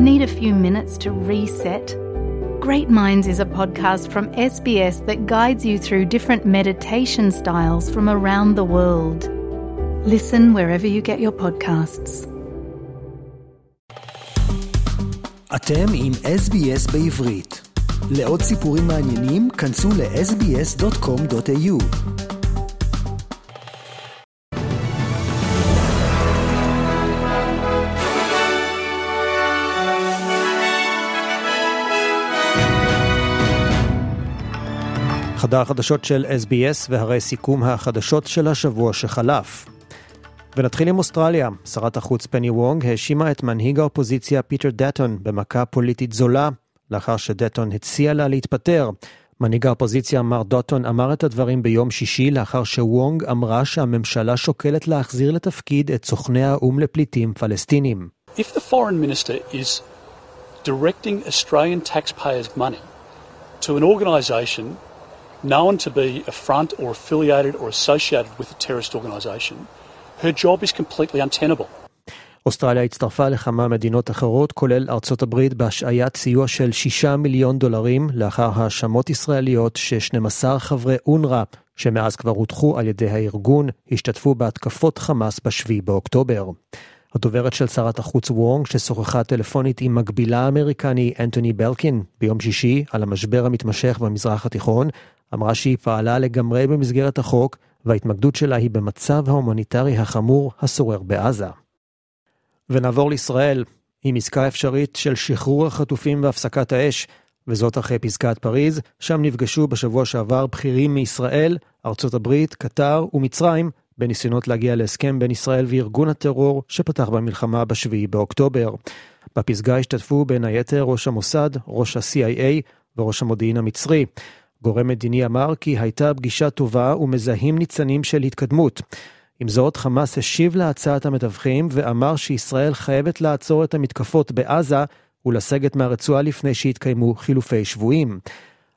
Need a few minutes to reset? Great Minds is a podcast from SBS that guides you through different meditation styles from around the world. Listen wherever you get your podcasts. אתם עם SBS בעברית. לעוד סיפורים מעניינים, כנסו ל-sbs.com.au. חדר החדשות של SBS והרי סיכום החדשות של השבוע שחלף. ונתחיל עם אוסטרליה. שרת החוץ פני וונג האשימה את מנהיג האופוזיציה פיטר דטון במכה פוליטית זולה, לאחר שדטון הציע לה להתפטר. מנהיג האופוזיציה מר דוטון אמר את הדברים ביום שישי לאחר שוונג אמרה שהממשלה שוקלת להחזיר לתפקיד את סוכני האו"ם לפליטים פלסטינים. If the foreign minister is directing Australian taxpayers' money to an organisation known to be a front or affiliated or associated with a terrorist organisation, her job is completely untenable. אוסטרליה הצטרפה לכמה מדינות אחרות, כולל ארצות הברית, בהשעיית סיוע של 6 מיליון דולרים לאחר האשמות ישראליות ש-12 חברי אונר"א, שמאז כבר הודחו על ידי הארגון, השתתפו בהתקפות חמאס ב-7 באוקטובר. הדוברת של שרת החוץ וונג, ששוחחה טלפונית עם מקבילה האמריקני אנטוני בלינקן ביום שישי על המשבר המתמשך במזרח התיכון, אמרה שהיא פעלה לגמרי במסגרת החוק, וההתמקדות שלה היא במצב ההומניטרי החמור השורר בעזה. ונעבור לישראל, עם עסקה אפשרית של שחרור החטופים והפסקת האש, וזאת אחרי פסגת פריז, שם נפגשו בשבוע שעבר בכירים מישראל, ארצות הברית, קטאר ומצרים, בניסיונות להגיע להסכם בין ישראל וארגון הטרור שפתח במלחמה ב-7 באוקטובר. בפסגה השתתפו בין היתר ראש המוסד, ראש ה-CIA וראש המודיעין המצרי. גורם מדיני אמר כי הייתה פגישה טובה ומזהים ניצנים של התקדמות. עם זאת, חמאס השיב להצעת המתווכים ואמר שישראל חייבת לעצור את המתקפות בעזה ולסגת מהרצועה לפני שיתקיימו חילופי שבויים.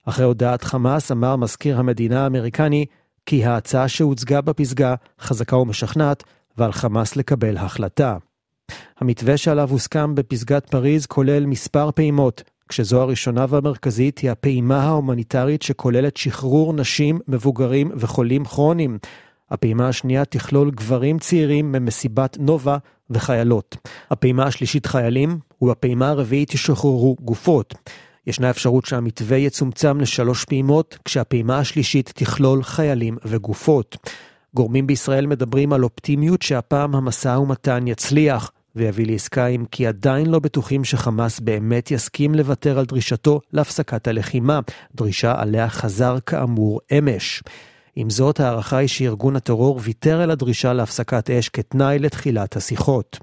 אחרי הודעת חמאס אמר מזכיר המדינה האמריקני כי ההצעה שהוצגה בפסגה חזקה ומשכנעת ועל חמאס לקבל החלטה. המתווה שעליו הוסכם בפסגת פריז כולל מספר פעימות, כשזו הראשונה והמרכזית היא הפעימה ההומניטרית שכוללת שחרור נשים, מבוגרים וחולים כרוניים. הפעימה השנייה תכלול גברים צעירים ממסיבת נובה וחיילות. הפעימה השלישית חיילים, ובפעימה הרביעית ישוחררו גופות. ישנה אפשרות שהמתווה יצומצם לשלוש פעימות, כשהפעימה השלישית תכלול חיילים וגופות. גורמים בישראל מדברים על אופטימיות שהפעם המשא ומתן יצליח, ויביא לעסקה אם כי עדיין לא בטוחים שחמאס באמת יסכים לוותר על דרישתו להפסקת הלחימה, דרישה עליה חזר כאמור אמש. עם זאת, ההערכה היא שארגון הטרור ויתר על הדרישה להפסקת אש כתנאי לתחילת השיחות.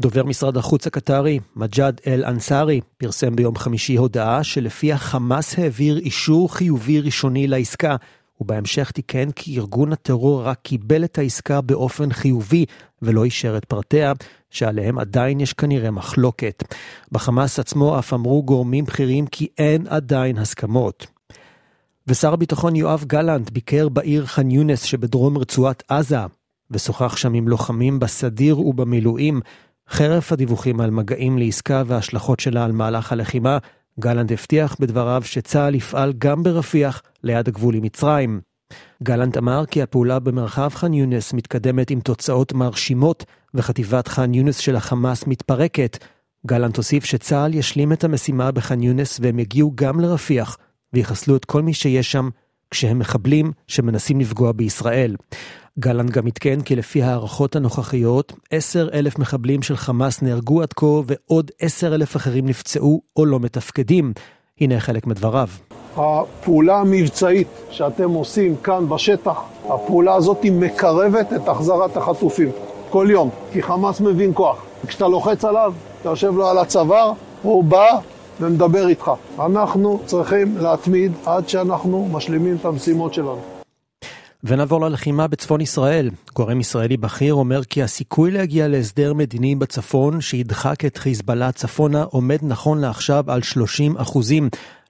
דובר משרד החוץ הקטרי, מג'אד אל-אנסארי, פרסם ביום חמישי הודעה שלפיה חמאס העביר אישור חיובי ראשוני לעסקה, ובהמשך תיקן כי ארגון הטרור רק קיבל את העסקה באופן חיובי ולא אישר את פרטיה, שעליהם עדיין יש כנראה מחלוקת. בחמאס עצמו אף אמרו גורמים בכירים כי אין עדיין הסכמות. ושר הביטחון יואב גלנט ביקר בעיר ח'אן יונס שבדרום רצועת עזה, ושוחח שם עם לוחמים בסדיר ובמילואים. חרף הדיווחים על מגעים לעסקה וההשלכות שלה על מהלך הלחימה, גלנט הבטיח בדבריו שצה"ל יפעל גם ברפיח, ליד הגבול עם מצרים. גלנט אמר כי הפעולה במרחב ח'אן יונס מתקדמת עם תוצאות מרשימות, וחטיבת ח'אן יונס של החמאס מתפרקת. גלנט הוסיף שצה"ל ישלים את המשימה בח'אן יונס והם יגיעו גם לרפיח, ויחסלו את כל מי שיש שם כשהם מחבלים שמנסים לפגוע בישראל. גלנט גם עדכן כי לפי ההערכות הנוכחיות, 10 אלף מחבלים של חמאס נהרגו עד כה ועוד 10 אלף אחרים נפצעו או לא מתפקדים. הנה חלק מדבריו. הפעולה המבצעית שאתם עושים כאן בשטח, הפעולה הזאת מקרבת את החזרת החטופים. כל יום, כי חמאס מבין כוח. כשאתה לוחץ עליו, אתה יושב לו על הצוואר, הוא בא ומדבר איתך. אנחנו צריכים להתמיד עד שאנחנו משלימים את המשימות שלנו. ונעבור ללחימה בצפון ישראל. גורם ישראלי בכיר אומר כי הסיכוי להגיע להסדר מדיני בצפון שידחק את חיזבאללה צפונה עומד נכון לעכשיו על 30 אחוזים.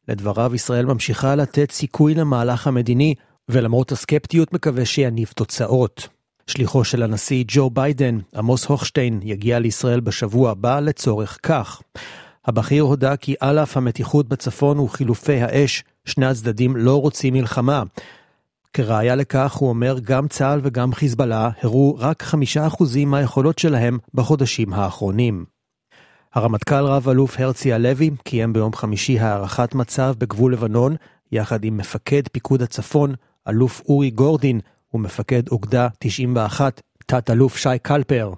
לדבריו, ישראל ממשיכה לתת סיכוי למהלך המדיני, ולמרות הסקפטיות מקווה שיניב תוצאות. שליחו של הנשיא ג'ו ביידן, עמוס הוכשטיין, יגיע לישראל בשבוע הבא לצורך כך. הבכיר הודה כי על אף המתיחות בצפון וחילופי האש, שני הצדדים לא רוצים מלחמה. כראיה לכך, הוא אומר, גם צה"ל וגם חיזבאללה הראו רק חמישה אחוזים מהיכולות שלהם בחודשים האחרונים. הרמטכ"ל רב-אלוף הרצי הלוי קיים ביום חמישי הערכת מצב בגבול לבנון, יחד עם מפקד פיקוד הצפון, אלוף אורי גורדין, ומפקד אוגדה 91, תת-אלוף שי קלפר.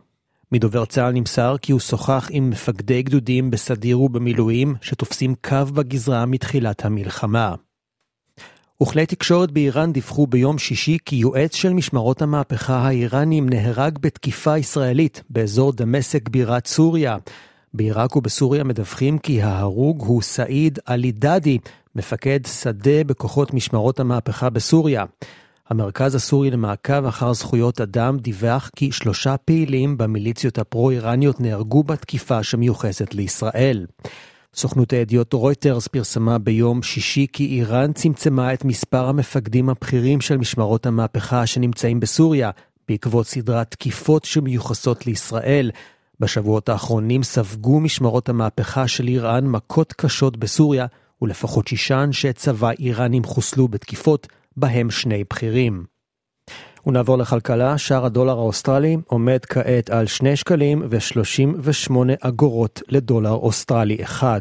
מדובר צה"ל נמסר כי הוא שוחח עם מפקדי גדודים בסדיר ובמילואים שתופסים קו בגזרה מתחילת המלחמה. וכלי תקשורת באיראן דיווחו ביום שישי כי יועץ של משמרות המהפכה האיראנים נהרג בתקיפה ישראלית באזור דמשק בירת סוריה. בעיראק ובסוריה מדווחים כי ההרוג הוא סעיד עלי-דדי, מפקד שדה בכוחות משמרות המהפכה בסוריה. המרכז הסורי למעקב אחר זכויות אדם דיווח כי שלושה פעילים במיליציות הפרו-איראניות נהרגו בתקיפה שמיוחסת לישראל. סוכנות הידיעות רויטרס פרסמה ביום שישי כי איראן צמצמה את מספר המפקדים הבכירים של משמרות המהפכה שנמצאים בסוריה, בעקבות סדרת תקיפות שמיוחסות לישראל. בשבועות האחרונים ספגו משמרות המהפכה של איראן מכות קשות בסוריה, ולפחות שישה אנשי צבא איראנים חוסלו בתקיפות, בהם שני בכירים. ונעבור לכלכלה, שער הדולר האוסטרלי עומד כעת על 2 שקלים ו-38 אגורות לדולר אוסטרלי אחד.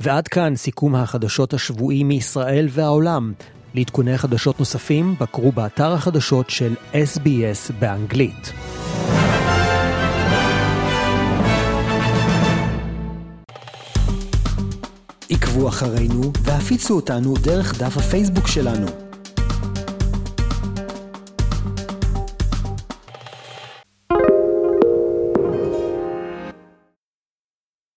ועד כאן סיכום החדשות השבועי מישראל והעולם. לעדכוני חדשות נוספים, בקרו באתר החדשות של SBS באנגלית. עקבו אחרינו והפיצו אותנו דרך דף הפייסבוק שלנו.